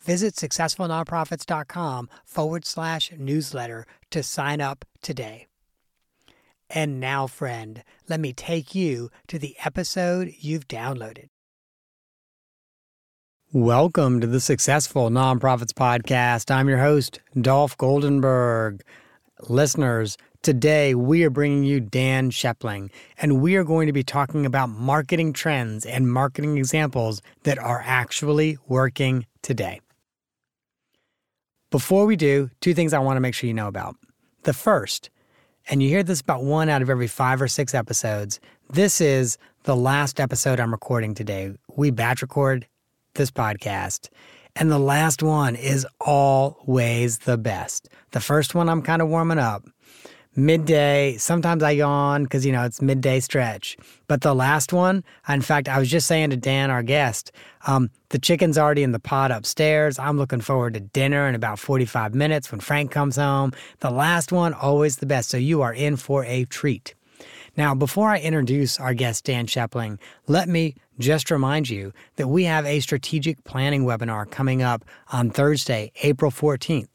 Visit successfulnonprofits.com forward slash newsletter to sign up today. And now, friend, let me take you to the episode you've downloaded. Welcome to the Successful Nonprofits Podcast. I'm your host, Dolph Goldenberg. Listeners, today we are bringing you Dan Schepling, and we are going to be talking about marketing trends and marketing examples that are actually working today. Before we do, two things I want to make sure you know about. The first, and you hear this about one out of every five or six episodes, this is the last episode I'm recording today. We batch record this podcast, and the last one is always the best. The first one, I'm kind of warming up midday. Sometimes I yawn because, you know, it's midday stretch. But the last one, in fact, I was just saying to Dan, our guest, um, the chicken's already in the pot upstairs. I'm looking forward to dinner in about 45 minutes when Frank comes home. The last one, always the best. So you are in for a treat. Now, before I introduce our guest, Dan Schepling, let me just remind you that we have a strategic planning webinar coming up on Thursday, April 14th.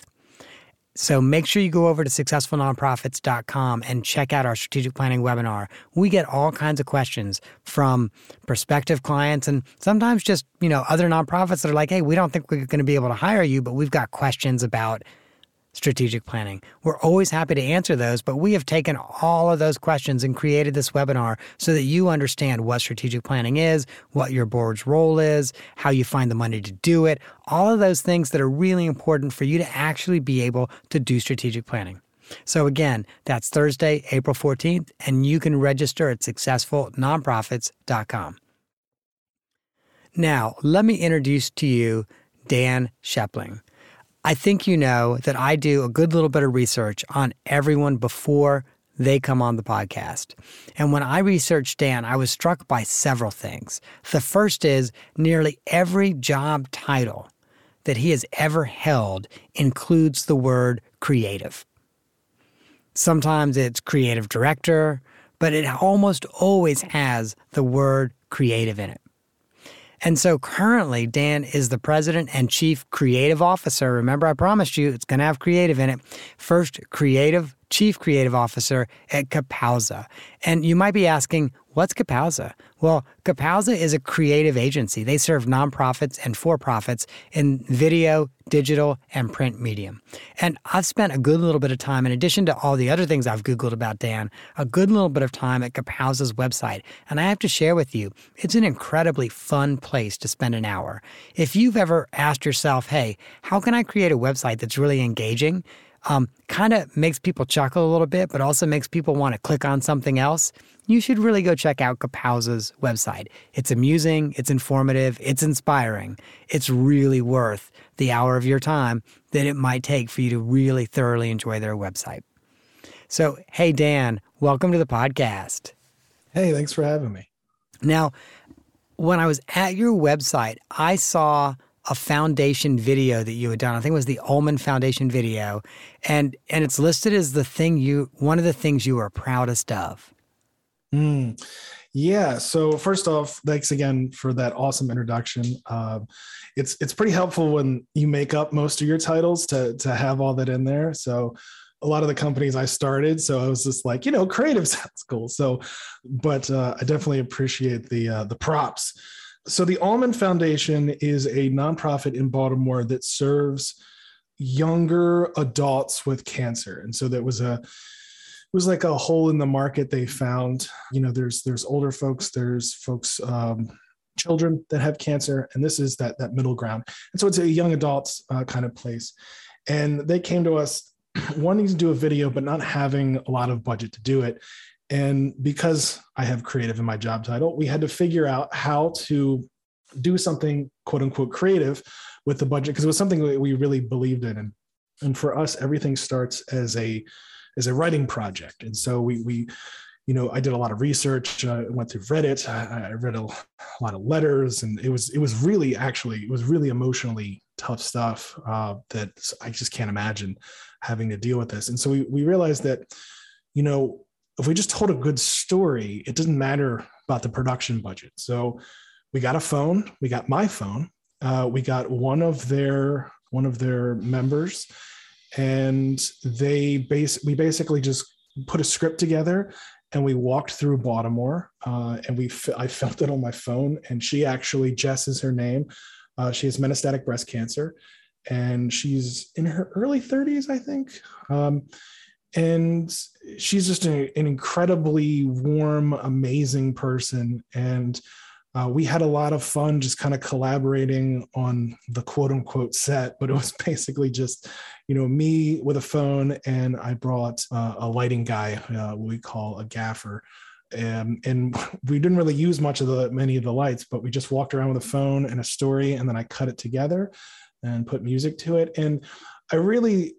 So make sure you go over to successfulnonprofits.com and check out our strategic planning webinar. We get all kinds of questions from prospective clients and sometimes just, you know, other nonprofits that are like, "Hey, we don't think we're going to be able to hire you, but we've got questions about strategic planning. We're always happy to answer those, but we have taken all of those questions and created this webinar so that you understand what strategic planning is, what your board's role is, how you find the money to do it, all of those things that are really important for you to actually be able to do strategic planning. So again, that's Thursday, April 14th, and you can register at successfulnonprofits.com. Now, let me introduce to you Dan Schepling. I think you know that I do a good little bit of research on everyone before they come on the podcast. And when I researched Dan, I was struck by several things. The first is nearly every job title that he has ever held includes the word creative. Sometimes it's creative director, but it almost always has the word creative in it. And so currently, Dan is the president and chief creative officer. Remember, I promised you it's going to have creative in it. First creative, chief creative officer at Kapowza. And you might be asking, What's Kapowza? Well, Kapowza is a creative agency. They serve nonprofits and for profits in video, digital, and print medium. And I've spent a good little bit of time, in addition to all the other things I've Googled about Dan, a good little bit of time at Kapowza's website. And I have to share with you, it's an incredibly fun place to spend an hour. If you've ever asked yourself, hey, how can I create a website that's really engaging? Um, kind of makes people chuckle a little bit, but also makes people want to click on something else you should really go check out Kapowza's website. It's amusing, it's informative, it's inspiring. It's really worth the hour of your time that it might take for you to really thoroughly enjoy their website. So, hey, Dan, welcome to the podcast. Hey, thanks for having me. Now, when I was at your website, I saw a foundation video that you had done. I think it was the Ulman Foundation video, and and it's listed as the thing you one of the things you are proudest of. Mm. Yeah. So first off, thanks again for that awesome introduction. Uh, it's it's pretty helpful when you make up most of your titles to to have all that in there. So a lot of the companies I started, so I was just like, you know, creative sounds cool. So, but uh, I definitely appreciate the uh, the props. So the Ulman Foundation is a nonprofit in Baltimore that serves younger adults with cancer, and so that was a it was like a hole in the market they found. You know there's there's older folks there's folks um, children that have cancer and this is that that middle ground. And so it's a young adults uh, kind of place. And they came to us wanting to do a video but not having a lot of budget to do it and because i have creative in my job title we had to figure out how to do something quote unquote creative with the budget because it was something that we really believed in and and for us everything starts as a as a writing project. And so we we you know, I did a lot of research. I uh, went through Reddit. I, read a, a, lot of letters, and it was it was really actually it was really emotionally tough stuff uh, that I just can't imagine having to deal with this. And so we we realized that, you know, if we just told a good story, it doesn't matter about the production budget. So we got a phone. We got my phone. Uh, we got one of their one of their members and they base we basically just put a script together and we walked through Baltimore uh, and we I filmed it on my phone and she actually Jess is her name uh, she has metastatic breast cancer and she's in her early 30s I think um, and she's just a, an incredibly warm amazing person and uh, we had a lot of fun just kind of collaborating on the quote unquote set, but it was basically just, you know, me with a phone and I brought uh, a lighting guy, uh, what we call a gaffer. Um, and we didn't really use much of the many of the lights, but we just walked around with a phone and a story, and then I cut it together and put music to it. And I really,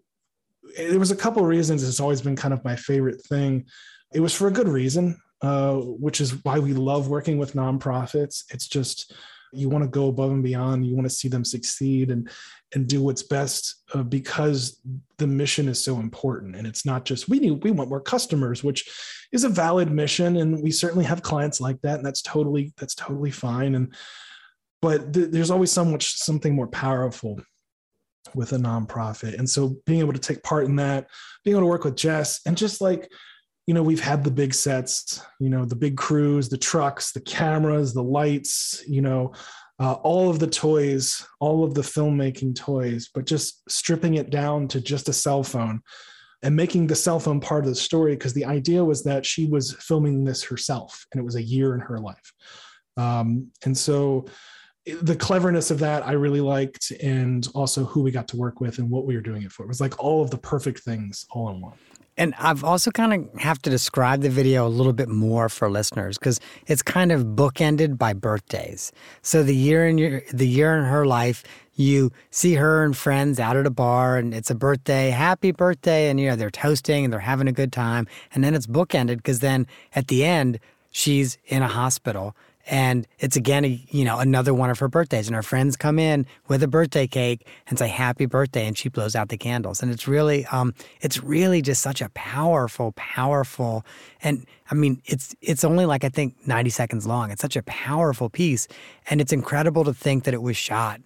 there was a couple of reasons. It's always been kind of my favorite thing. It was for a good reason. Uh, which is why we love working with nonprofits. It's just you want to go above and beyond. You want to see them succeed and and do what's best uh, because the mission is so important. And it's not just we need we want more customers, which is a valid mission, and we certainly have clients like that, and that's totally that's totally fine. And but th- there's always so much something more powerful with a nonprofit. And so being able to take part in that, being able to work with Jess, and just like you know, we've had the big sets, you know, the big crews, the trucks, the cameras, the lights, you know, uh, all of the toys, all of the filmmaking toys, but just stripping it down to just a cell phone and making the cell phone part of the story because the idea was that she was filming this herself and it was a year in her life. Um, and so the cleverness of that I really liked, and also who we got to work with and what we were doing it for. It was like all of the perfect things all in one. And I've also kind of have to describe the video a little bit more for listeners because it's kind of bookended by birthdays. So the year in your the year in her life, you see her and friends out at a bar and it's a birthday, happy birthday, and you know they're toasting and they're having a good time. And then it's bookended because then at the end she's in a hospital and it's again, you know, another one of her birthdays. And her friends come in with a birthday cake and say happy birthday, and she blows out the candles. And it's really, um, it's really just such a powerful, powerful, and I mean, it's it's only like I think ninety seconds long. It's such a powerful piece, and it's incredible to think that it was shot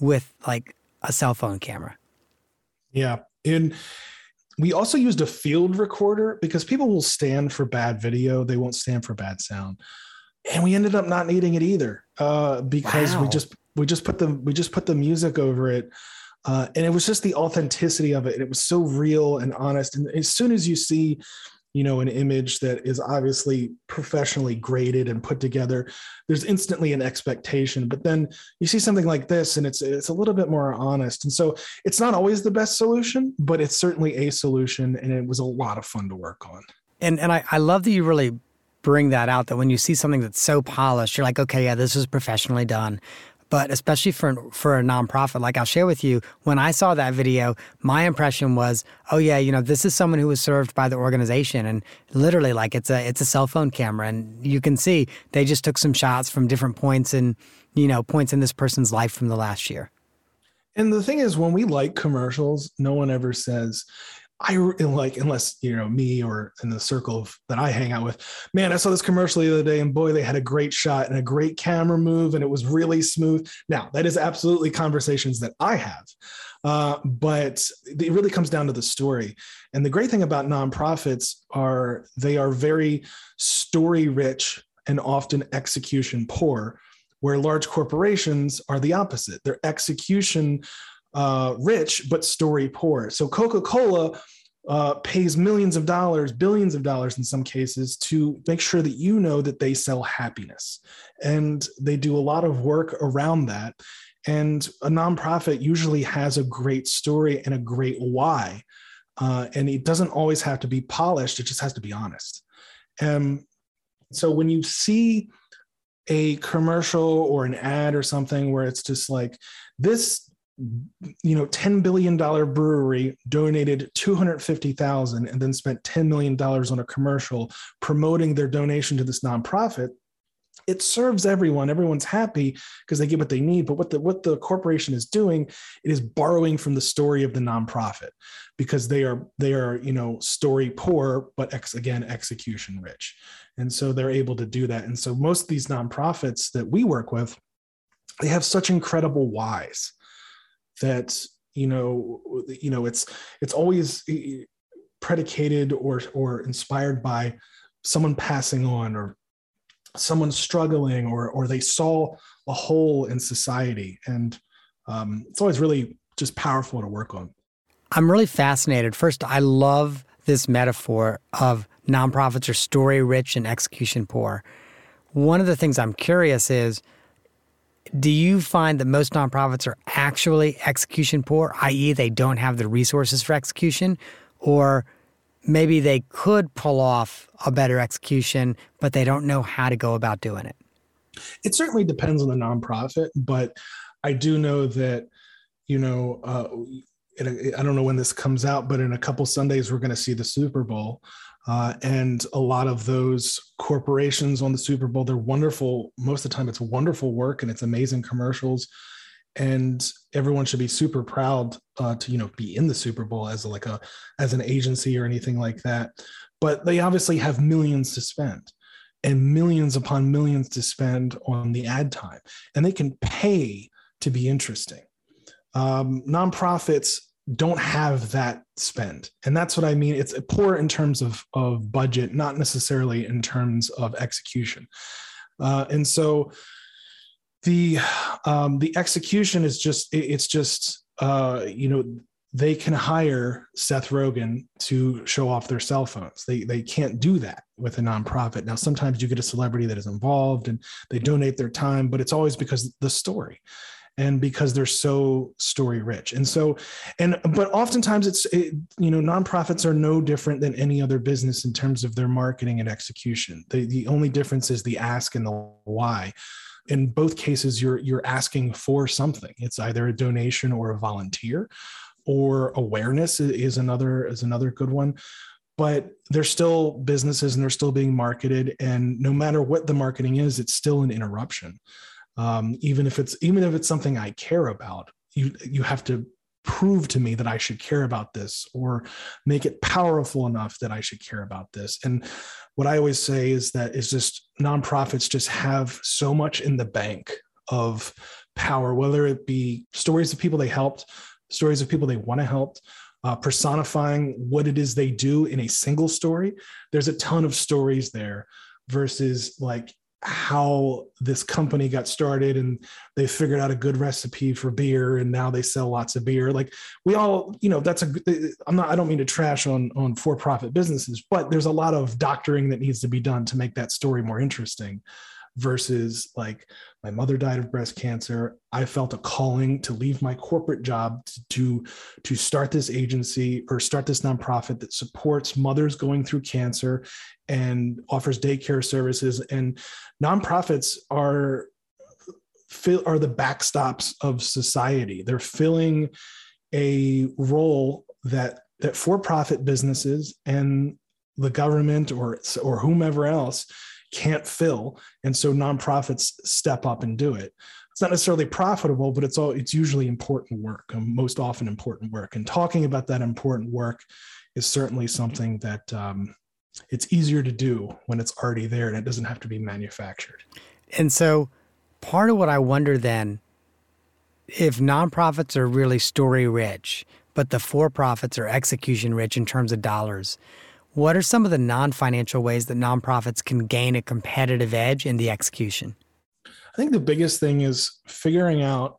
with like a cell phone camera. Yeah, and we also used a field recorder because people will stand for bad video; they won't stand for bad sound and we ended up not needing it either uh, because wow. we just we just put the we just put the music over it uh, and it was just the authenticity of it and it was so real and honest and as soon as you see you know an image that is obviously professionally graded and put together there's instantly an expectation but then you see something like this and it's it's a little bit more honest and so it's not always the best solution but it's certainly a solution and it was a lot of fun to work on and and I, I love that you really bring that out that when you see something that's so polished, you're like, okay, yeah, this is professionally done. But especially for for a nonprofit, like I'll share with you, when I saw that video, my impression was, oh yeah, you know, this is someone who was served by the organization, and literally, like it's a it's a cell phone camera, and you can see they just took some shots from different points and you know points in this person's life from the last year. And the thing is, when we like commercials, no one ever says, I like unless you know me or in the circle of, that I hang out with. Man, I saw this commercial the other day, and boy, they had a great shot and a great camera move, and it was really smooth. Now, that is absolutely conversations that I have, uh, but it really comes down to the story. And the great thing about nonprofits are they are very story rich and often execution poor, where large corporations are the opposite. They're execution uh, rich but story poor. So Coca Cola uh, pays millions of dollars, billions of dollars in some cases, to make sure that you know that they sell happiness. And they do a lot of work around that. And a nonprofit usually has a great story and a great why. Uh, and it doesn't always have to be polished, it just has to be honest. And so when you see a commercial or an ad or something where it's just like, this you know 10 billion dollar brewery donated 250,000 and then spent 10 million dollars on a commercial promoting their donation to this nonprofit it serves everyone. Everyone's happy because they get what they need. But what the what the corporation is doing it is borrowing from the story of the nonprofit because they are they are you know story poor but ex, again execution rich. And so they're able to do that. And so most of these nonprofits that we work with they have such incredible whys that you know you know it's it's always predicated or or inspired by someone passing on or someone struggling or or they saw a hole in society. And um, it's always really just powerful to work on. I'm really fascinated. First i love this metaphor of nonprofits are story rich and execution poor. One of the things i'm curious is do you find that most nonprofits are actually execution poor, i.e., they don't have the resources for execution, or maybe they could pull off a better execution, but they don't know how to go about doing it? It certainly depends on the nonprofit, but I do know that, you know, uh, I don't know when this comes out, but in a couple Sundays, we're going to see the Super Bowl. Uh, and a lot of those corporations on the Super Bowl, they're wonderful. Most of the time, it's wonderful work and it's amazing commercials. And everyone should be super proud uh, to you know be in the Super Bowl as like a as an agency or anything like that. But they obviously have millions to spend and millions upon millions to spend on the ad time, and they can pay to be interesting. Um, nonprofits don't have that spend and that's what i mean it's poor in terms of of budget not necessarily in terms of execution uh, and so the um, the execution is just it, it's just uh, you know they can hire Seth Rogen to show off their cell phones. They they can't do that with a nonprofit. Now sometimes you get a celebrity that is involved and they donate their time, but it's always because the story and because they're so story rich. And so and but oftentimes it's it, you know nonprofits are no different than any other business in terms of their marketing and execution. The, the only difference is the ask and the why. In both cases you're you're asking for something. It's either a donation or a volunteer or awareness is another is another good one. But they're still businesses and they're still being marketed and no matter what the marketing is it's still an interruption um, even if it's even if it's something I care about, you you have to prove to me that I should care about this or make it powerful enough that I should care about this. And what I always say is that it's just nonprofits just have so much in the bank of power, whether it be stories of people they helped, stories of people they want to help, uh, personifying what it is they do in a single story. There's a ton of stories there versus like how this company got started and they figured out a good recipe for beer and now they sell lots of beer. Like we all you know that's a i'm not i don't mean to trash on on for profit businesses but there's a lot of doctoring that needs to be done to make that story more interesting versus like my mother died of breast cancer. I felt a calling to leave my corporate job to to start this agency or start this nonprofit that supports mothers going through cancer and offers daycare services. And nonprofits are fill are the backstops of society. They're filling a role that that for-profit businesses and the government or or whomever else can't fill. And so nonprofits step up and do it. It's not necessarily profitable but it's all it's usually important work most often important work. And talking about that important work is certainly something that um, it's easier to do when it's already there and it doesn't have to be manufactured. And so, part of what I wonder then, if nonprofits are really story rich, but the for profits are execution rich in terms of dollars, what are some of the non financial ways that nonprofits can gain a competitive edge in the execution? I think the biggest thing is figuring out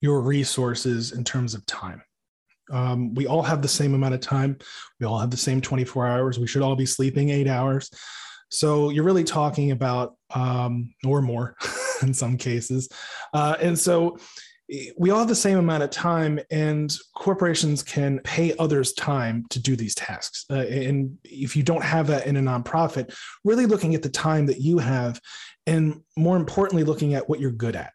your resources in terms of time. Um, we all have the same amount of time. We all have the same 24 hours. We should all be sleeping eight hours. So you're really talking about, um, or more in some cases. Uh, and so we all have the same amount of time, and corporations can pay others time to do these tasks. Uh, and if you don't have that in a nonprofit, really looking at the time that you have, and more importantly, looking at what you're good at.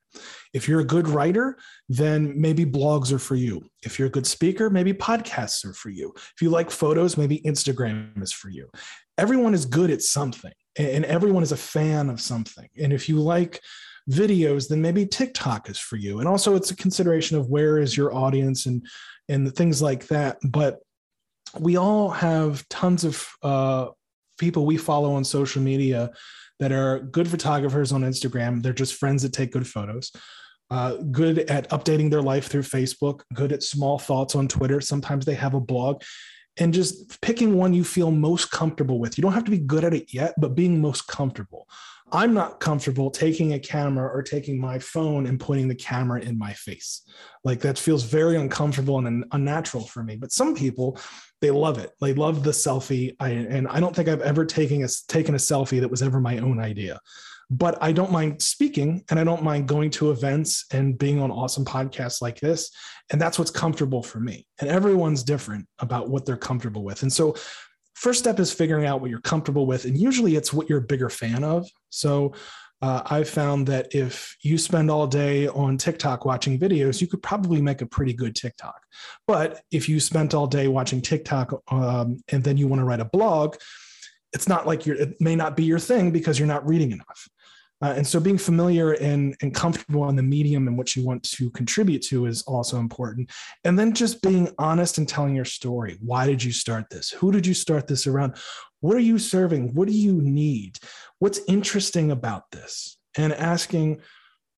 If you're a good writer, then maybe blogs are for you. If you're a good speaker, maybe podcasts are for you. If you like photos, maybe Instagram is for you. Everyone is good at something, and everyone is a fan of something. And if you like videos, then maybe TikTok is for you. And also, it's a consideration of where is your audience and and things like that. But we all have tons of uh, people we follow on social media that are good photographers on Instagram. They're just friends that take good photos. Uh, good at updating their life through Facebook, good at small thoughts on Twitter. Sometimes they have a blog and just picking one you feel most comfortable with. You don't have to be good at it yet, but being most comfortable. I'm not comfortable taking a camera or taking my phone and putting the camera in my face. Like that feels very uncomfortable and unnatural for me. But some people, they love it. They love the selfie. I, and I don't think I've ever taken a, taken a selfie that was ever my own idea. But I don't mind speaking and I don't mind going to events and being on awesome podcasts like this. And that's what's comfortable for me. And everyone's different about what they're comfortable with. And so first step is figuring out what you're comfortable with and usually it's what you're a bigger fan of. So uh, i've found that if you spend all day on tiktok watching videos you could probably make a pretty good tiktok. But if you spent all day watching tiktok um, and then you want to write a blog it's not like you're it may not be your thing because you're not reading enough uh, and so being familiar and, and comfortable in the medium and what you want to contribute to is also important. And then just being honest and telling your story. Why did you start this? Who did you start this around? What are you serving? What do you need? What's interesting about this? And asking,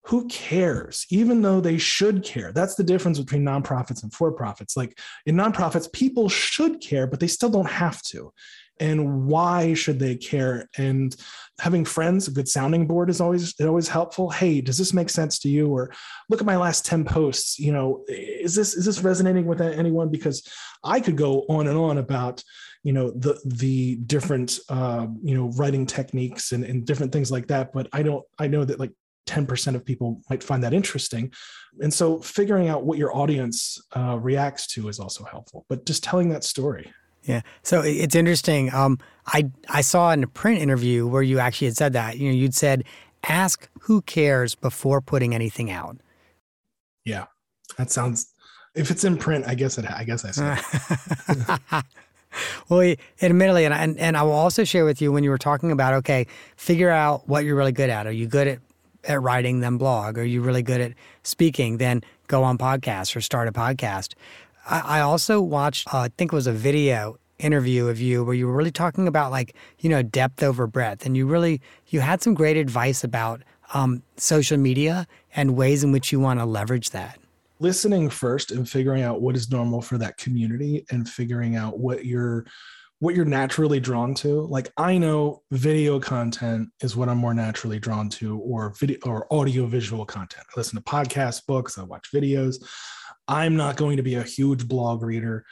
who cares even though they should care that's the difference between nonprofits and for profits like in nonprofits people should care but they still don't have to and why should they care? And having friends a good sounding board is always always helpful. Hey does this make sense to you? Or look at my last 10 posts you know is this is this resonating with anyone? Because i could go on and on about you know the the different uh, you know writing techniques and, and different things like that. But i don't i know that like 10% of people might find that interesting. And so figuring out what your audience uh, reacts to is also helpful, but just telling that story. Yeah. So it's interesting. Um, I I saw in a print interview where you actually had said that. You know, you'd said, "Ask who cares before putting anything out." Yeah, that sounds. If it's in print, I guess it. I guess I said. well, admittedly, and, and and I will also share with you when you were talking about okay, figure out what you're really good at. Are you good at at writing? Then blog. Are you really good at speaking? Then go on podcasts or start a podcast. I, I also watched, uh, I think it was a video interview of you where you were really talking about like, you know, depth over breadth. And you really, you had some great advice about um, social media and ways in which you want to leverage that. Listening first and figuring out what is normal for that community and figuring out what you're what you're naturally drawn to. Like i know video content is what i'm more naturally drawn to or video or audio visual content. I listen to podcasts books i watch videos I'm not going to be a huge blog reader.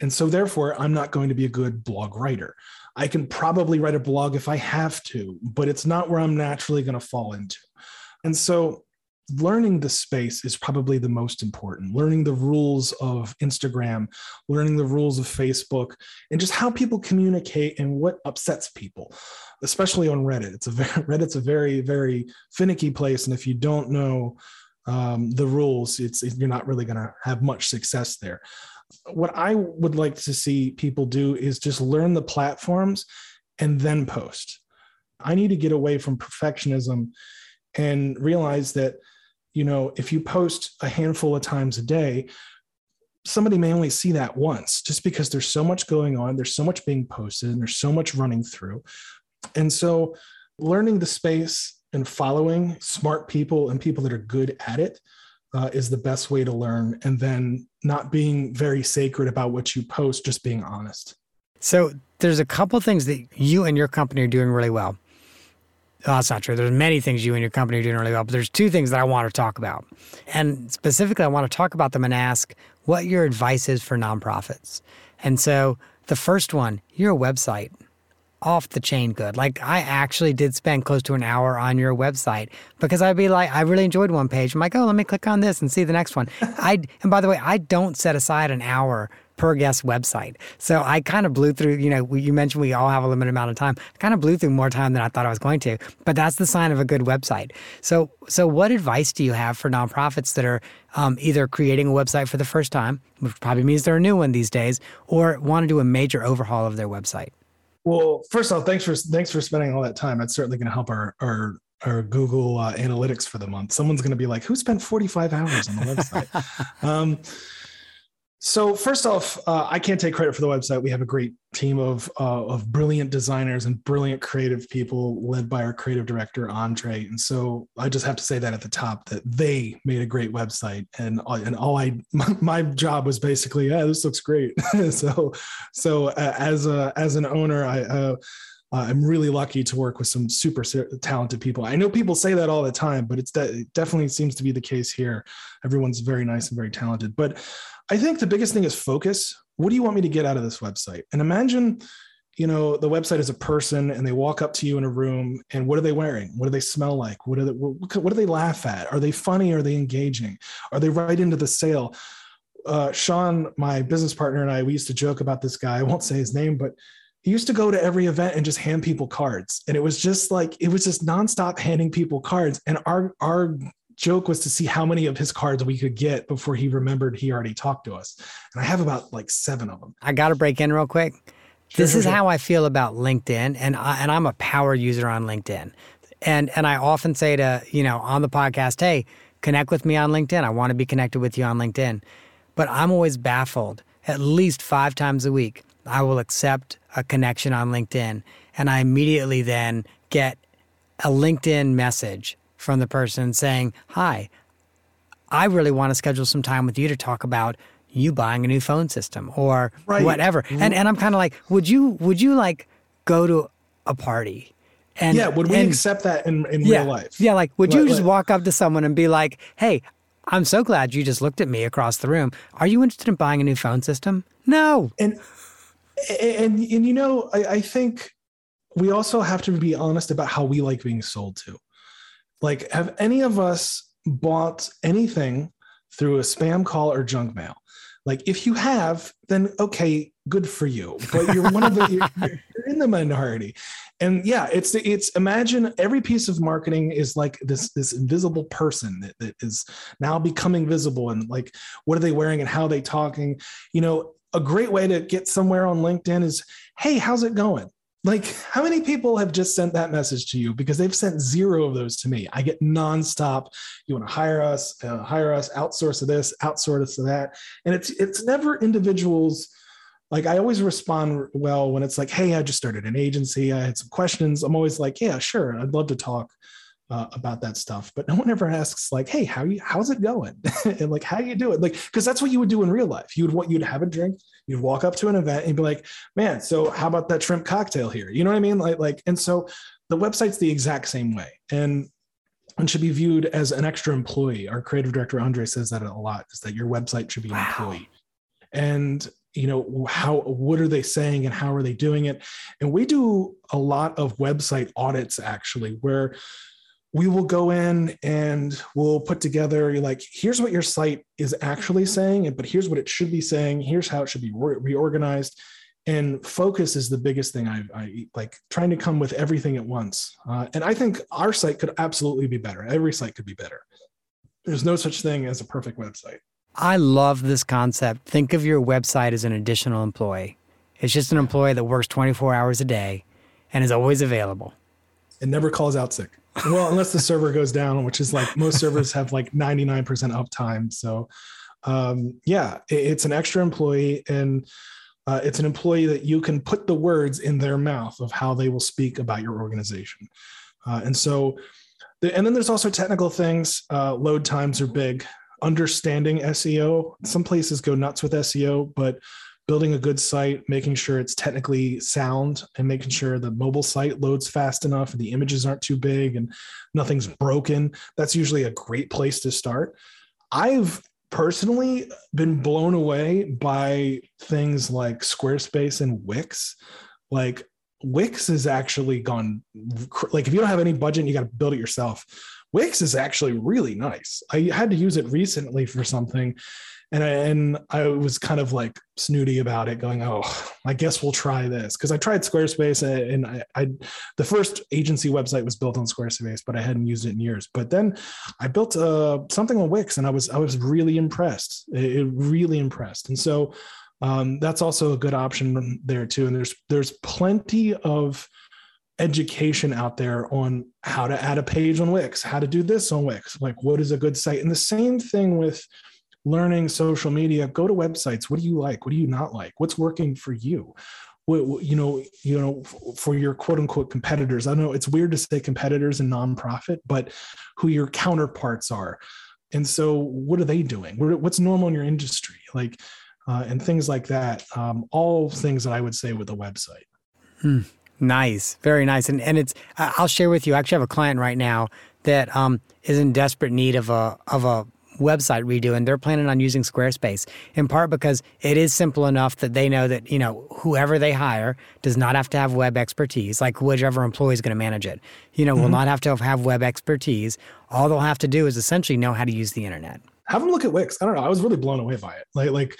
And so, therefore, I'm not going to be a good blog writer. I can probably write a blog if I have to, but it's not where I'm naturally going to fall into. And so, learning the space is probably the most important. Learning the rules of Instagram, learning the rules of Facebook, and just how people communicate and what upsets people, especially on Reddit. It's a very, Reddit's a very, very finicky place. And if you don't know, um, the rules, it's you're not really going to have much success there. What I would like to see people do is just learn the platforms and then post. I need to get away from perfectionism and realize that you know if you post a handful of times a day somebody may only see that once just because there's so much going on, there's so much being posted, and there's so much running through. And so, learning the space and following smart people and people that are good at it uh, is the best way to learn. And then not being very sacred about what you post, just being honest. So, there's a couple things that you and your company are doing really well. Oh, that's not true. There's many things you and your company are doing really well, but there's two things that I want to talk about. And specifically, I want to talk about them and ask what your advice is for nonprofits. And so the first one, your website, off the chain good. Like I actually did spend close to an hour on your website because I'd be like, I really enjoyed one page. I'm like, oh, let me click on this and see the next one. I and by the way, I don't set aside an hour per guest website. So I kind of blew through, you know, you mentioned we all have a limited amount of time. I kind of blew through more time than I thought I was going to, but that's the sign of a good website. So, so what advice do you have for nonprofits that are um, either creating a website for the first time, which probably means they're a new one these days, or want to do a major overhaul of their website? Well, first off, thanks for thanks for spending all that time. That's certainly going to help our our our Google uh, Analytics for the month. Someone's going to be like, "Who spent 45 hours on the website?" um, so first off, uh, I can't take credit for the website. We have a great team of uh, of brilliant designers and brilliant creative people, led by our creative director Andre. And so I just have to say that at the top that they made a great website, and uh, and all I my, my job was basically, yeah, this looks great. so so uh, as a as an owner, I. Uh, uh, I'm really lucky to work with some super talented people. I know people say that all the time, but it's de- it definitely seems to be the case here. Everyone's very nice and very talented. But I think the biggest thing is focus. What do you want me to get out of this website? And imagine, you know, the website is a person and they walk up to you in a room and what are they wearing? What do they smell like? What do they, what, what do they laugh at? Are they funny? Are they engaging? Are they right into the sale? Uh, Sean, my business partner, and I, we used to joke about this guy. I won't say his name, but he used to go to every event and just hand people cards. And it was just like, it was just nonstop handing people cards. And our, our joke was to see how many of his cards we could get before he remembered he already talked to us. And I have about like seven of them. I got to break in real quick. Sure, this sure, is sure. how I feel about LinkedIn, and I, and I'm a power user on LinkedIn, and and I often say to you know on the podcast, hey, connect with me on LinkedIn. I want to be connected with you on LinkedIn, but I'm always baffled. At least five times a week, I will accept a connection on LinkedIn, and I immediately then get a LinkedIn message from the person saying, Hi, I really want to schedule some time with you to talk about you buying a new phone system or right. whatever. Mm-hmm. And and I'm kind of like, would you would you like go to a party? And yeah, would we and, accept that in, in yeah, real life? Yeah, like would you just walk up to someone and be like, Hey, I'm so glad you just looked at me across the room. Are you interested in buying a new phone system? No. And and and you know, I, I think we also have to be honest about how we like being sold to. Like, have any of us bought anything through a spam call or junk mail? Like, if you have, then okay, good for you. But you're one of the you're, you're in the minority, and yeah, it's it's imagine every piece of marketing is like this this invisible person that, that is now becoming visible, and like what are they wearing and how are they talking? You know, a great way to get somewhere on LinkedIn is, hey, how's it going? Like, how many people have just sent that message to you? Because they've sent zero of those to me. I get nonstop. You want to hire us, uh, hire us, outsource this, outsource to that, and it's it's never individuals. Like I always respond well when it's like, "Hey, I just started an agency. I had some questions." I'm always like, "Yeah, sure. I'd love to talk." Uh, about that stuff but no one ever asks like hey how you how's it going? And like how you do it like because that's what you would do in real life. You would want you'd have a drink you'd walk up to an event and be like man so how about that shrimp cocktail here? You know what i mean? Like like and so the website's the exact same way and and should be viewed as an extra employee. Our creative director andre says that a lot is that your website should be an wow. employee. And you know how what are they saying and how are they doing it? And we do a lot of website audits actually where we will go in and we'll put together like here's what your site is actually saying but here's what it should be saying here's how it should be re- reorganized. And focus is the biggest thing I, I like trying to come with everything at once. Uh, and i think our site could absolutely be better. Every site could be better. There's no such thing as a perfect website. I love this concept. Think of your website as an additional employee. It's just an employee that works 24 hours a day and is always available and never calls out sick well, unless the server goes down, which is like most servers have like 99% uptime. So, um, yeah, it's an extra employee and uh, it's an employee that you can put the words in their mouth of how they will speak about your organization. Uh, and so, the, and then there's also technical things. Uh, load times are big. Understanding SEO. Some places go nuts with SEO, but building a good site, making sure it's technically sound, and making sure the mobile site loads fast enough and the images aren't too big and nothing's broken. That's usually a great place to start. I've personally been blown away by things like Squarespace and Wix. Like Wix has actually gone like if you don't have any budget, you got to build it yourself. Wix is actually really nice. I had to use it recently for something, and I, and I was kind of like snooty about it, going, "Oh, I guess we'll try this." Because I tried Squarespace, and I, I, the first agency website was built on Squarespace, but I hadn't used it in years. But then I built uh, something on Wix, and I was I was really impressed. It, it really impressed, and so um, that's also a good option there too. And there's there's plenty of education out there on how to add a page on Wix, how to do this on Wix, like what is a good site. And the same thing with learning social media. Go to websites. What do you like? What do you not like? What's working for you? What, you know, you know, for your quote unquote competitors. I know it's weird to say competitors in nonprofit, but who your counterparts are. And so, what are they doing? What's normal in your industry? Like, uh, and things like that. Um, all things that I would say with a website. Hmm. Nice, very nice. And and it's I'll share with you. I actually have a client right now that um, is in desperate need of a of a website redo and they're planning on using Squarespace in part because it is simple enough that they know that, you know, whoever they hire does not have to have web expertise, like whichever employee is going to manage it. You know, mm-hmm. will not have to have web expertise. All they'll have to do is essentially know how to use the internet. Have them look at Wix. I don't know. I was really blown away by it. Like like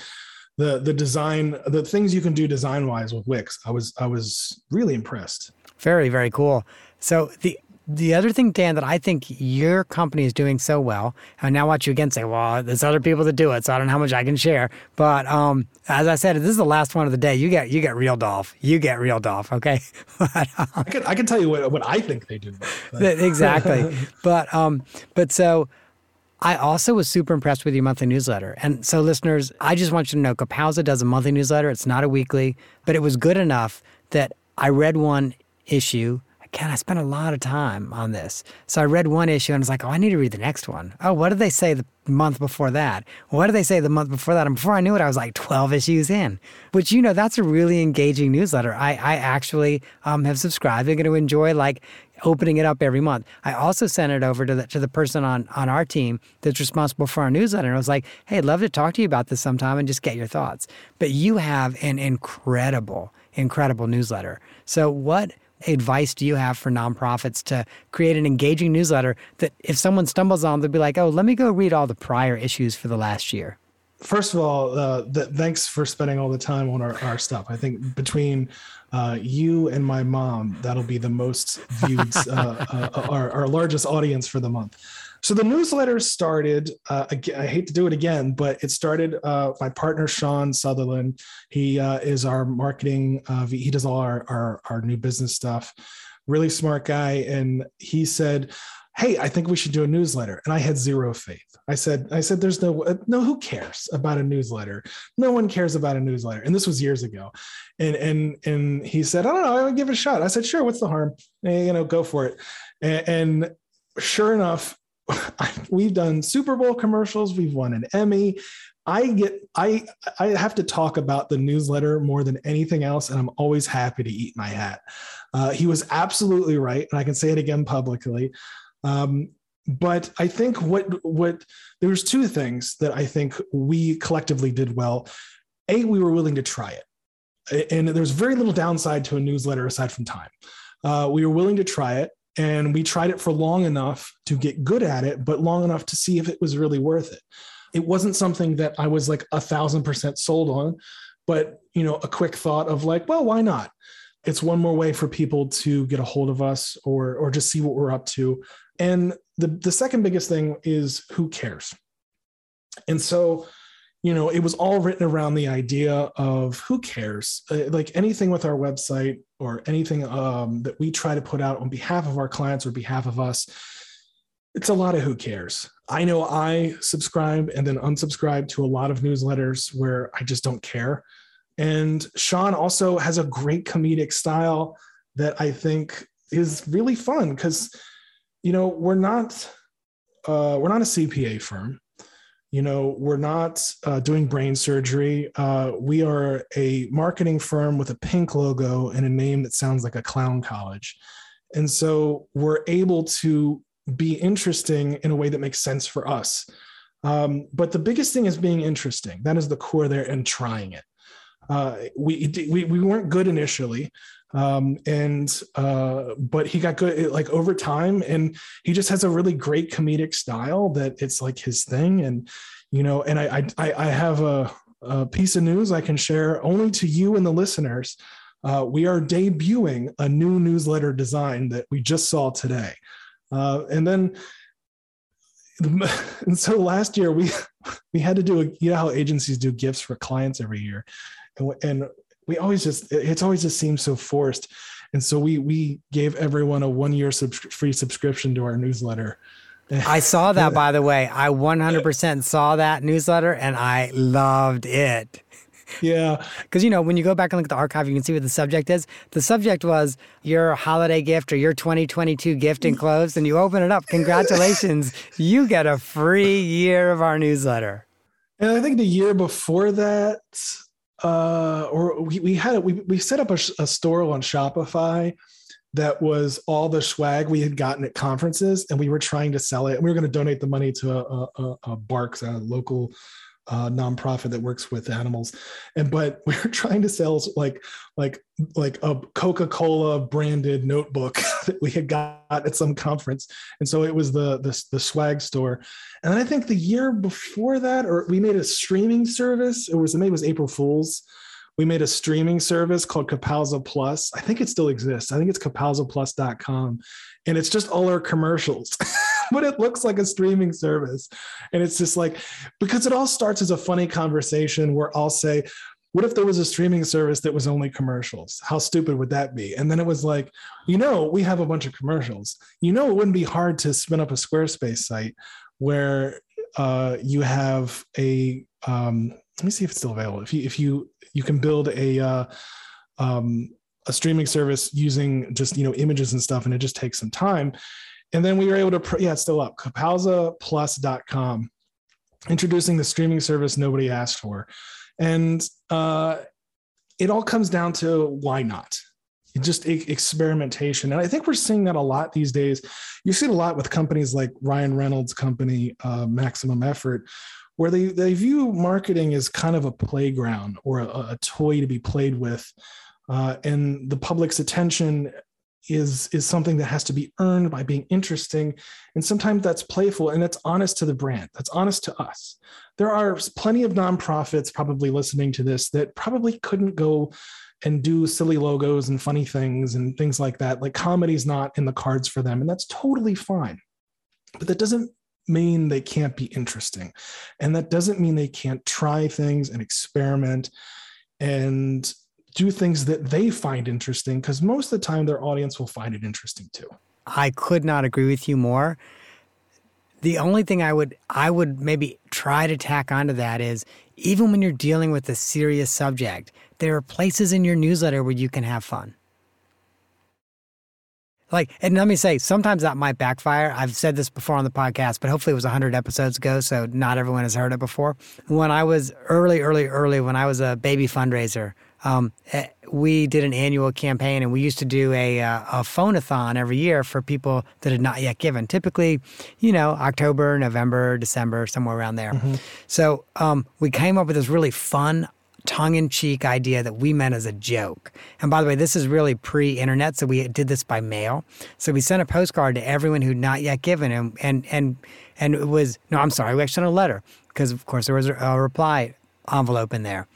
the the design the things you can do design wise with Wix. I was I was really impressed. Very very cool. So the the other thing, Dan, that I think your company is doing so well, and now watch you again say, well, there's other people that do it, so I don't know how much I can share. But um, as I said, this is the last one of the day. You get you get real Dolph. You get real Dolph, okay? but, um, I can I can tell you what, what I think they do. exactly. but um, but so I also was super impressed with your monthly newsletter. And so, listeners, I just want you to know Kapowza does a monthly newsletter. It's not a weekly, but it was good enough that I read one issue. Again, I spent a lot of time on this. So I read one issue and I was like, oh, I need to read the next one. Oh, what did they say the month before that? What did they say the month before that? And before I knew it, I was like 12 issues in, which, you know, that's a really engaging newsletter. I, I actually um, have subscribed. I'm going to enjoy like opening it up every month. I also sent it over to the to the person on on our team that's responsible for our newsletter. And I was like, hey, I'd love to talk to you about this sometime and just get your thoughts. But you have an incredible, incredible newsletter. So what advice do you have for nonprofits to create an engaging newsletter that if someone stumbles on, they'll be like, oh, let me go read all the prior issues for the last year? First of all, uh, the, thanks for spending all the time on our, our stuff. I think between uh, you and my mom, that'll be the most viewed, uh, uh, our, our largest audience for the month. So the newsletter started. Uh, I hate to do it again, but it started. Uh, my partner Sean Sutherland. He uh, is our marketing. Uh, he does all our, our our new business stuff. Really smart guy, and he said, "Hey, I think we should do a newsletter." And I had zero faith. I said, "I said, there's no no. Who cares about a newsletter? No one cares about a newsletter." And this was years ago. And and and he said, "I don't know. I would give it a shot." I said, "Sure. What's the harm? Eh, you know, go for it." and, and sure enough we've done Super Bowl commercials, we've won an Emmy. I get I I have to talk about the newsletter more than anything else, and I'm always happy to eat my hat. Uh, he was absolutely right, and I can say it again publicly. Um, but I think what what there's two things that I think we collectively did well. A, we were willing to try it, and there's very little downside to a newsletter aside from time. Uh, we were willing to try it and we tried it for long enough to get good at it but long enough to see if it was really worth it. It wasn't something that i was like a thousand percent sold on but you know a quick thought of like well why not? It's one more way for people to get a hold of us or or just see what we're up to. And the the second biggest thing is who cares? And so you know, it was all written around the idea of who cares? Uh, like anything with our website or anything um, that we try to put out on behalf of our clients or behalf of us, it's a lot of who cares. I know I subscribe and then unsubscribe to a lot of newsletters where I just don't care. And Sean also has a great comedic style that I think is really fun because, you know, we're not uh, we're not a CPA firm. You know, we're not uh, doing brain surgery. Uh, we are a marketing firm with a pink logo and a name that sounds like a clown college. And so we're able to be interesting in a way that makes sense for us. Um, but the biggest thing is being interesting. That is the core there and trying it. Uh, we, we we weren't good initially, um, and uh, but he got good like over time, and he just has a really great comedic style that it's like his thing. And you know, and I I, I have a, a piece of news I can share only to you and the listeners. Uh, we are debuting a new newsletter design that we just saw today. Uh, and then, and so last year we we had to do a, you know how agencies do gifts for clients every year, and, and we always just it's always just seems so forced, and so we we gave everyone a one year sub- free subscription to our newsletter. I saw that by the way. I 100% saw that newsletter and I loved it yeah. Because, you know, when you go back and look at the archive, you can see what the subject is. The subject was your holiday gift or your 2022 gift enclosed, and you open it up. Congratulations. you get a free year of our newsletter. And I think the year before that, uh, or we, we had we, we set up a, a store on Shopify that was all the swag we had gotten at conferences, and we were trying to sell it. And we were going to donate the money to a, a, a Barks, a local uh, nonprofit that works with animals, and but we are trying to sell like like like a Coca Cola branded notebook that we had got at some conference, and so it was the the, the swag store, and I think the year before that, or we made a streaming service. It was maybe it was April Fools. We made a streaming service called Kapowza Plus. I think it still exists. I think it's kapowzaplus.com. And it's just all our commercials. but it looks like a streaming service. And it's just like, because it all starts as a funny conversation where I'll say, what if there was a streaming service that was only commercials? How stupid would that be? And then it was like, you know, we have a bunch of commercials. You know, it wouldn't be hard to spin up a Squarespace site where uh, you have a. Um, let me see if it's still available. If you if you you can build a uh, um, a streaming service using just you know images and stuff, and it just takes some time and then we were able to, yeah, it's still up, kapowzaplus.com, introducing the streaming service nobody asked for. And uh, it all comes down to why not? Just experimentation. And I think we're seeing that a lot these days. You see it a lot with companies like Ryan Reynolds' company, uh, Maximum Effort, where they, they view marketing as kind of a playground or a, a toy to be played with. Uh, and the public's attention is is something that has to be earned by being interesting and sometimes that's playful and that's honest to the brand that's honest to us there are plenty of nonprofits probably listening to this that probably couldn't go and do silly logos and funny things and things like that like comedy's not in the cards for them and that's totally fine but that doesn't mean they can't be interesting and that doesn't mean they can't try things and experiment and do things that they find interesting because most of the time their audience will find it interesting too. I could not agree with you more. The only thing I would I would maybe try to tack onto that is even when you're dealing with a serious subject, there are places in your newsletter where you can have fun. Like, and let me say, sometimes that might backfire. I've said this before on the podcast, but hopefully it was 100 episodes ago, so not everyone has heard it before. When I was early, early, early, when I was a baby fundraiser, um, eh, we did an annual campaign, and we used to do a uh, a phonathon every year for people that had not yet given. Typically, you know, October, November, December, somewhere around there. Mm-hmm. So um, we came up with this really fun tongue in cheek idea that we meant as a joke. And by the way, this is really pre internet, so we did this by mail. So we sent a postcard to everyone who'd not yet given, and and and and it was no, I'm sorry, we actually sent a letter because of course there was a reply envelope in there.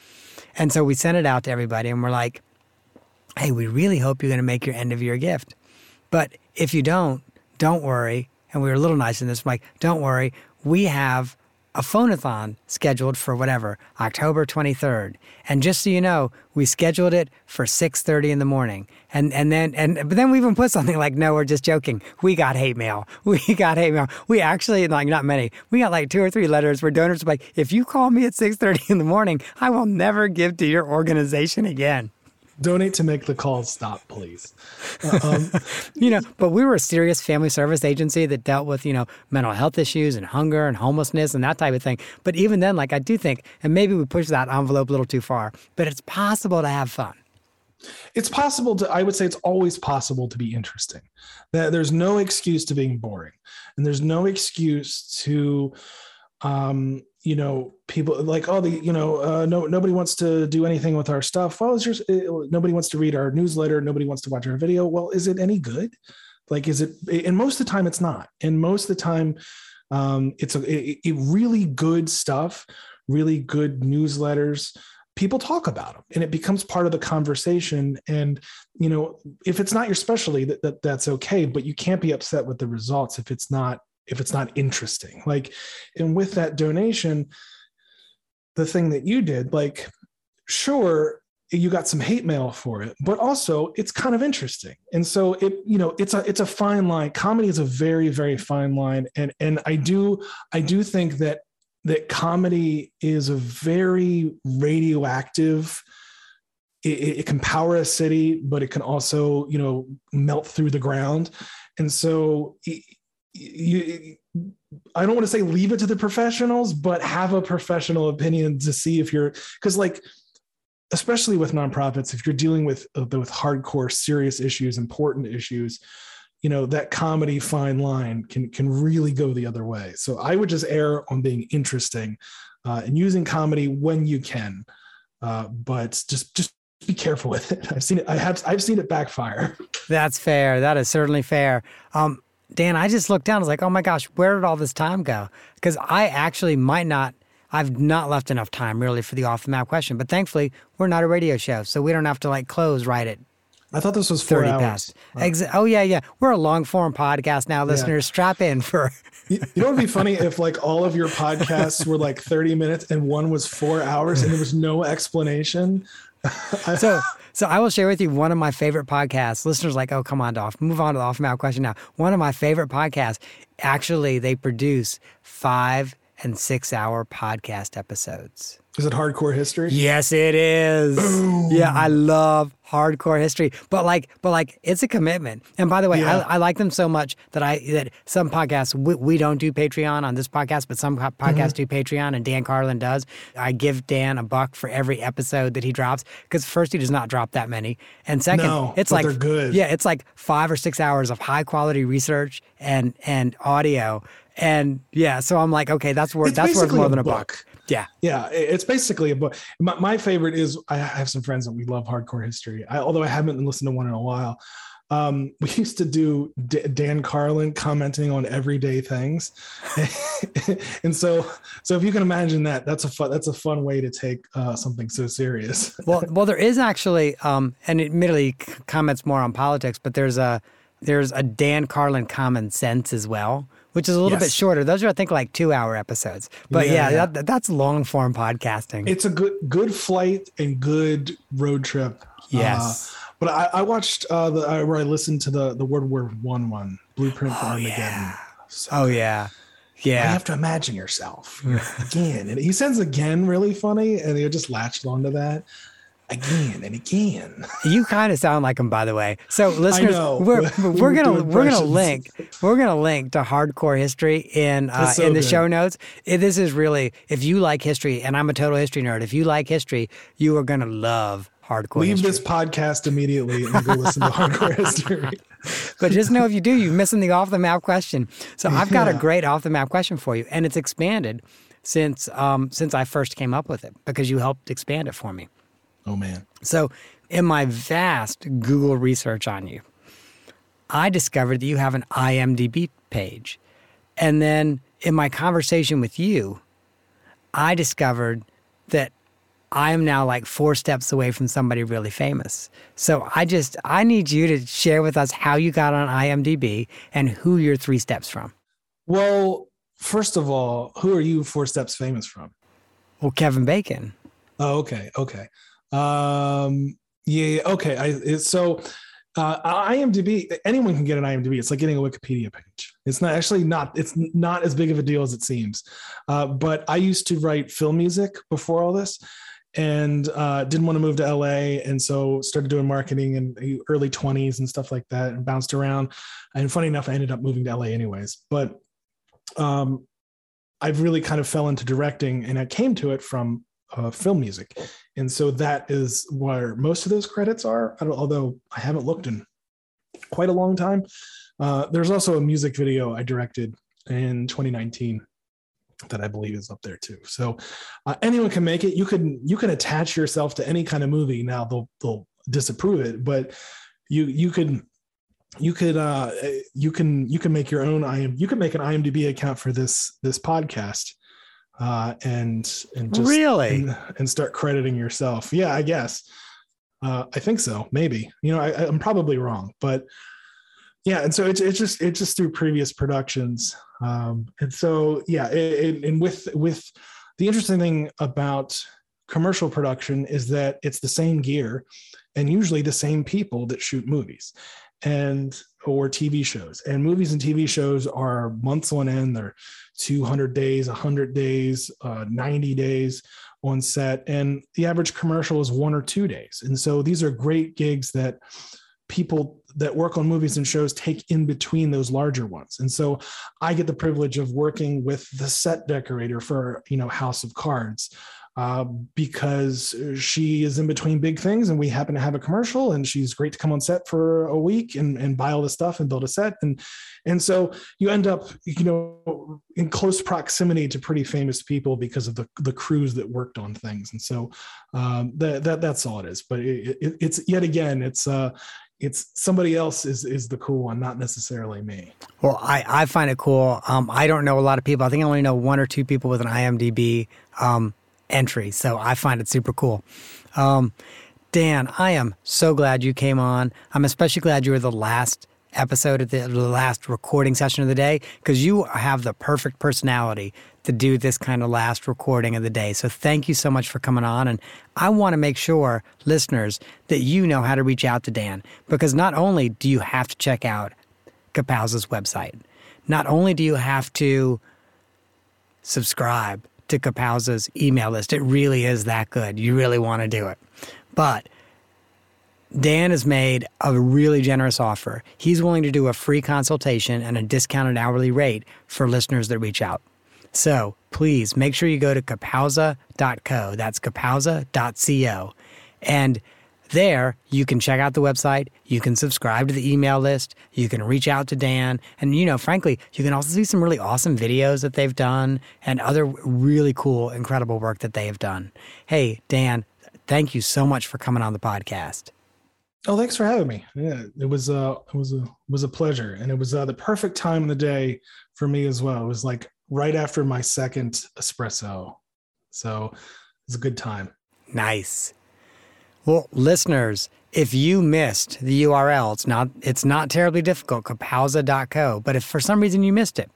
And so we sent it out to everybody and we're like, hey, we really hope you're going to make your end of year gift. But if you don't, don't worry. And we were a little nice in this, like, don't worry. We have a phonathon scheduled for whatever October 23rd. And just so you know, we scheduled it for 6:30 in the morning. And and then and but then we even put something like, "No, we're just joking. We got hate mail. We got hate mail. We actually like not many. We got like two or three letters where donors were like, if you call me at 6:30 in the morning, I will never give to your organization again." Donate to make the calls stop, please. Uh, um, you know, but we were a serious family service agency that dealt with, you know, mental health issues and hunger and homelessness and that type of thing. But even then, like I do think, and maybe we push that envelope a little too far, but it's possible to have fun. It's possible to, I would say it's always possible to be interesting. That there's no excuse to being boring. And there's no excuse to um you know people like oh the you know uh, no nobody wants to do anything with our stuff. Well is your uh, nobody wants to read our newsletter. Nobody wants to watch our video. Well is it any good? Like is it and most of the time it's not. And most of the time um, it's a, it, it really good stuff really good newsletters people talk about them and it becomes part of the conversation. And you know if it's not your specialty that, that that's okay but you can't be upset with the results if it's not if it's not interesting. Like and with that donation the thing that you did like sure you got some hate mail for it but also it's kind of interesting. And so it you know it's a it's a fine line. Comedy is a very very fine line. And and i do i do think that that comedy is a very radioactive it, it can power a city but it can also you know melt through the ground. And so you I don't want to say leave it to the professionals, but have a professional opinion to see if you're because like especially with nonprofits, if you're dealing with uh, with hardcore, serious issues, important issues, you know that comedy fine line can can really go the other way. So I would just err on being interesting uh, and using comedy when you can, uh, but just just be careful with it. I've seen it. I have. I've seen it backfire. That's fair. That is certainly fair. Um, Dan, I just looked down. I was like, oh my gosh, where did all this time go? Because I actually might not, I've not left enough time really for the off the map question. But thankfully, we're not a radio show, so we don't have to like close right at. I thought this was 30 hours. past. Oh. Exa- oh, yeah, yeah. We're a long form podcast now, listeners. Yeah. Strap in for. you know, it'd be funny if like all of your podcasts were like 30 minutes and one was four hours and there was no explanation. so so I will share with you one of my favorite podcasts. Listeners like, oh, come on, Dolph. Move on to the off mouth question now. One of my favorite podcasts, actually, they produce five and six hour podcast episodes. Is it hardcore history? Yes, it is. Boom. Yeah, I love hardcore history, but like, but like, it's a commitment. And by the way, yeah. I, I, like them so much that I that some podcasts we, we don't do Patreon on this podcast, but some podcasts mm-hmm. do Patreon, and Dan Carlin does. I give Dan a buck for every episode that he drops because first he does not drop that many, and second, no, it's like they're good. Yeah, it's like five or six hours of high quality research and and audio. And yeah, so I'm like, okay, that's worth that's worth more than a book. buck. Yeah. Yeah. It's basically a book. My, my, favorite is I have some friends that we love hardcore history. I, although I haven't listened to one in a while. Um, we used to do D- Dan Carlin commenting on everyday things. and so, so if you can imagine that, that's a fun, that's a fun way to take uh, something so serious. well, well, there is actually, um, and admittedly comments more on politics, but there's a, there's a Dan Carlin common sense as well which is a little yes. bit shorter. Those are, I think, like two hour episodes. But yeah, yeah. That, that's long form podcasting. It's a good good flight and good road trip. Yes. Uh, but I, I watched uh, the uh, where I listened to the the World War One one Blueprint for oh, Armageddon. Yeah. So oh yeah. Yeah. You have to imagine yourself again. And he says again really funny, and they just latched onto that again and again. You kind of sound like him, by the way. So, listeners, we're we're gonna we're gonna link we're gonna link to hardcore history in uh, so in the good. show notes. This is really if you like history, and I'm a total history nerd. If you like history, you are gonna love hardcore. Leave history. this podcast immediately and go listen to hardcore history. but just know if you do, you're missing the off the map question. So I've got yeah. a great off the map question for you, and it's expanded since um, since I first came up with it because you helped expand it for me. Oh, man. So, in my vast Google research on you, I discovered that you have an IMDb page. And then in my conversation with you, I discovered that I am now like four steps away from somebody really famous. So I just, I need you to share with us how you got on IMDb and who you're three steps from. Well, first of all, who are you four steps famous from? Well, Kevin Bacon. Oh, okay, okay. Um, yeah, okay. I so uh, IMDb. Anyone can get an IMDb. It's like getting a Wikipedia page. It's not actually not. It's not as big of a deal as it seems. Uh, but I used to write film music before all this, and uh, didn't want to move to LA, and so started doing marketing in the early 20s and stuff like that, and bounced around. And funny enough, I ended up moving to LA anyways. But um, I've really kind of fell into directing, and I came to it from uh, film music, and so that is where most of those credits are. I although I haven't looked in quite a long time. Uh, there's also a music video I directed in 2019 that I believe is up there too. So uh, anyone can make it. You can you can attach yourself to any kind of movie. Now they'll they'll disapprove it, but you you could you could uh you can you can make your own IM you can make an IMDb account for this this podcast uh and and just really and, and start crediting yourself. Yeah, I guess. Uh I think so. Maybe. You know, I, I'm probably wrong, but yeah and so it's, it's just it's just through previous productions um and so yeah it, it, and with with the interesting thing about commercial production is that it's the same gear and usually the same people that shoot movies and or TV shows. And movies and TV shows are months on end. They're 200 days, 100 days, uh, 90 days on set. And the average commercial is one or two days. And so these are great gigs that people that work on movies and shows take in between those larger ones. And so I get the privilege of working with the set decorator for, you know, House of Cards uh, because she is in between big things and we happen to have a commercial and she's great to come on set for a week and, and buy all the stuff and build a set and and so you end up you know in close proximity to pretty famous people because of the, the crews that worked on things and so um, that, that that's all it is but it, it, it's yet again it's uh it's somebody else is is the cool one, not necessarily me. Well, I I find it cool. Um, I don't know a lot of people. I think I only know one or two people with an IMDb. Um, entry. So I find it super cool. Um, Dan, I am so glad you came on. I'm especially glad you were the last episode of the, the last recording session of the day because you have the perfect personality to do this kind of last recording of the day. So thank you so much for coming on. And I want to make sure, listeners, that you know how to reach out to Dan because not only do you have to check out Kapowza's website, not only do you have to subscribe to Kapowza's email list. It really is that good. You really want to do it. But Dan has made a really generous offer. He's willing to do a free consultation and a discounted hourly rate for listeners that reach out. So please make sure you go to kapowza.co. That's kapowza.co. And there, you can check out the website, you can subscribe to the email list, you can reach out to Dan, and you know, frankly, you can also see some really awesome videos that they've done and other really cool, incredible work that they have done. Hey, Dan, thank you so much for coming on the podcast. Oh, thanks for having me. Yeah, it was uh it was a was a pleasure, and it was uh, the perfect time of the day for me as well. It was like right after my second espresso, so it was a good time. Nice. Well, listeners, if you missed the URL, it's not it's not terribly difficult, kapowza.co. But if for some reason you missed it,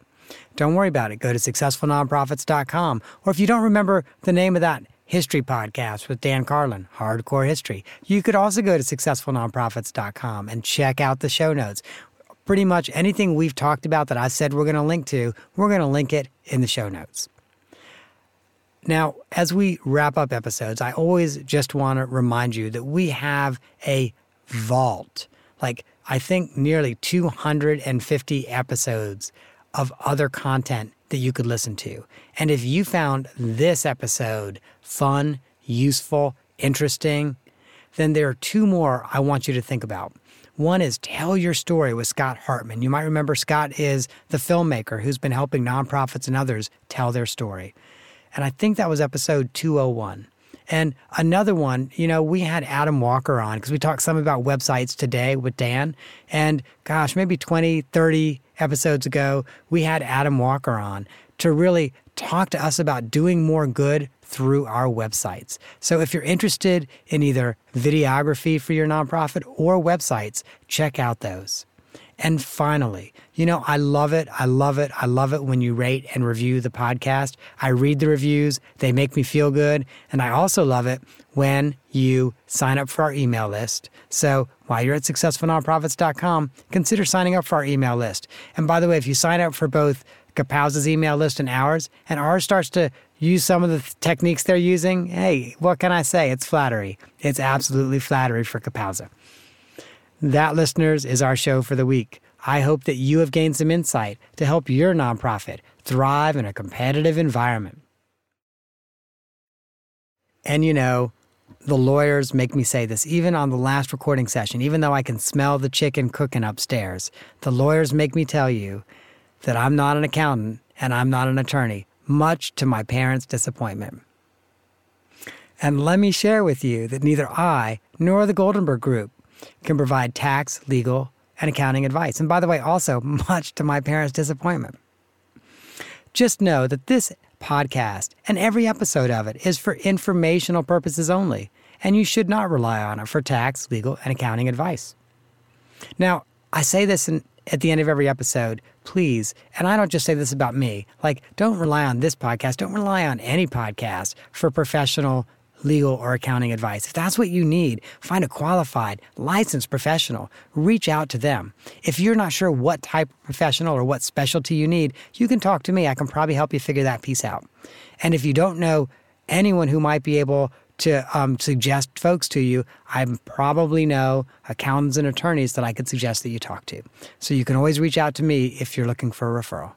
don't worry about it. Go to successfulnonprofits.com. Or if you don't remember the name of that history podcast with Dan Carlin, Hardcore History, you could also go to successfulnonprofits.com and check out the show notes. Pretty much anything we've talked about that I said we're going to link to, we're going to link it in the show notes. Now, as we wrap up episodes, I always just want to remind you that we have a vault. Like, I think nearly 250 episodes of other content that you could listen to. And if you found this episode fun, useful, interesting, then there are two more I want you to think about. One is Tell Your Story with Scott Hartman. You might remember Scott is the filmmaker who's been helping nonprofits and others tell their story. And I think that was episode 201. And another one, you know, we had Adam Walker on because we talked some about websites today with Dan. And gosh, maybe 20, 30 episodes ago, we had Adam Walker on to really talk to us about doing more good through our websites. So if you're interested in either videography for your nonprofit or websites, check out those. And finally, You know, I love it. I love it. I love it when you rate and review the podcast. I read the reviews, they make me feel good. And I also love it when you sign up for our email list. So while you're at successfulnonprofits.com, consider signing up for our email list. And by the way, if you sign up for both Kapowza's email list and ours, and ours starts to use some of the th- techniques they're using, hey, what can I say? It's flattery. It's absolutely flattery for Kapowza. That, listeners, is our show for the week. I hope that you have gained some insight to help your nonprofit thrive in a competitive environment. And you know, the lawyers make me say this, even on the last recording session, even though I can smell the chicken cooking upstairs. The lawyers make me tell you that I'm not an accountant and I'm not an attorney, much to my parents' disappointment. And let me share with you that neither I nor the Goldenberg Group can provide tax, legal, and accounting advice. And by the way, also much to my parents' disappointment. Just know that this podcast and every episode of it is for informational purposes only, and you should not rely on it for tax, legal, and accounting advice. Now, I say this in, at the end of every episode, please, and I don't just say this about me, like, don't rely on this podcast, don't rely on any podcast for professional legal or accounting advice. If that's what you need, find a qualified, licensed professional. Reach out to them. If you're not sure what type of professional or what specialty you need, you can talk to me. I can probably help you figure that piece out. And if you don't know anyone who might be able to um, suggest folks to you, I probably know accountants and attorneys that I could suggest that you talk to. So you can always reach out to me if you're looking for a referral.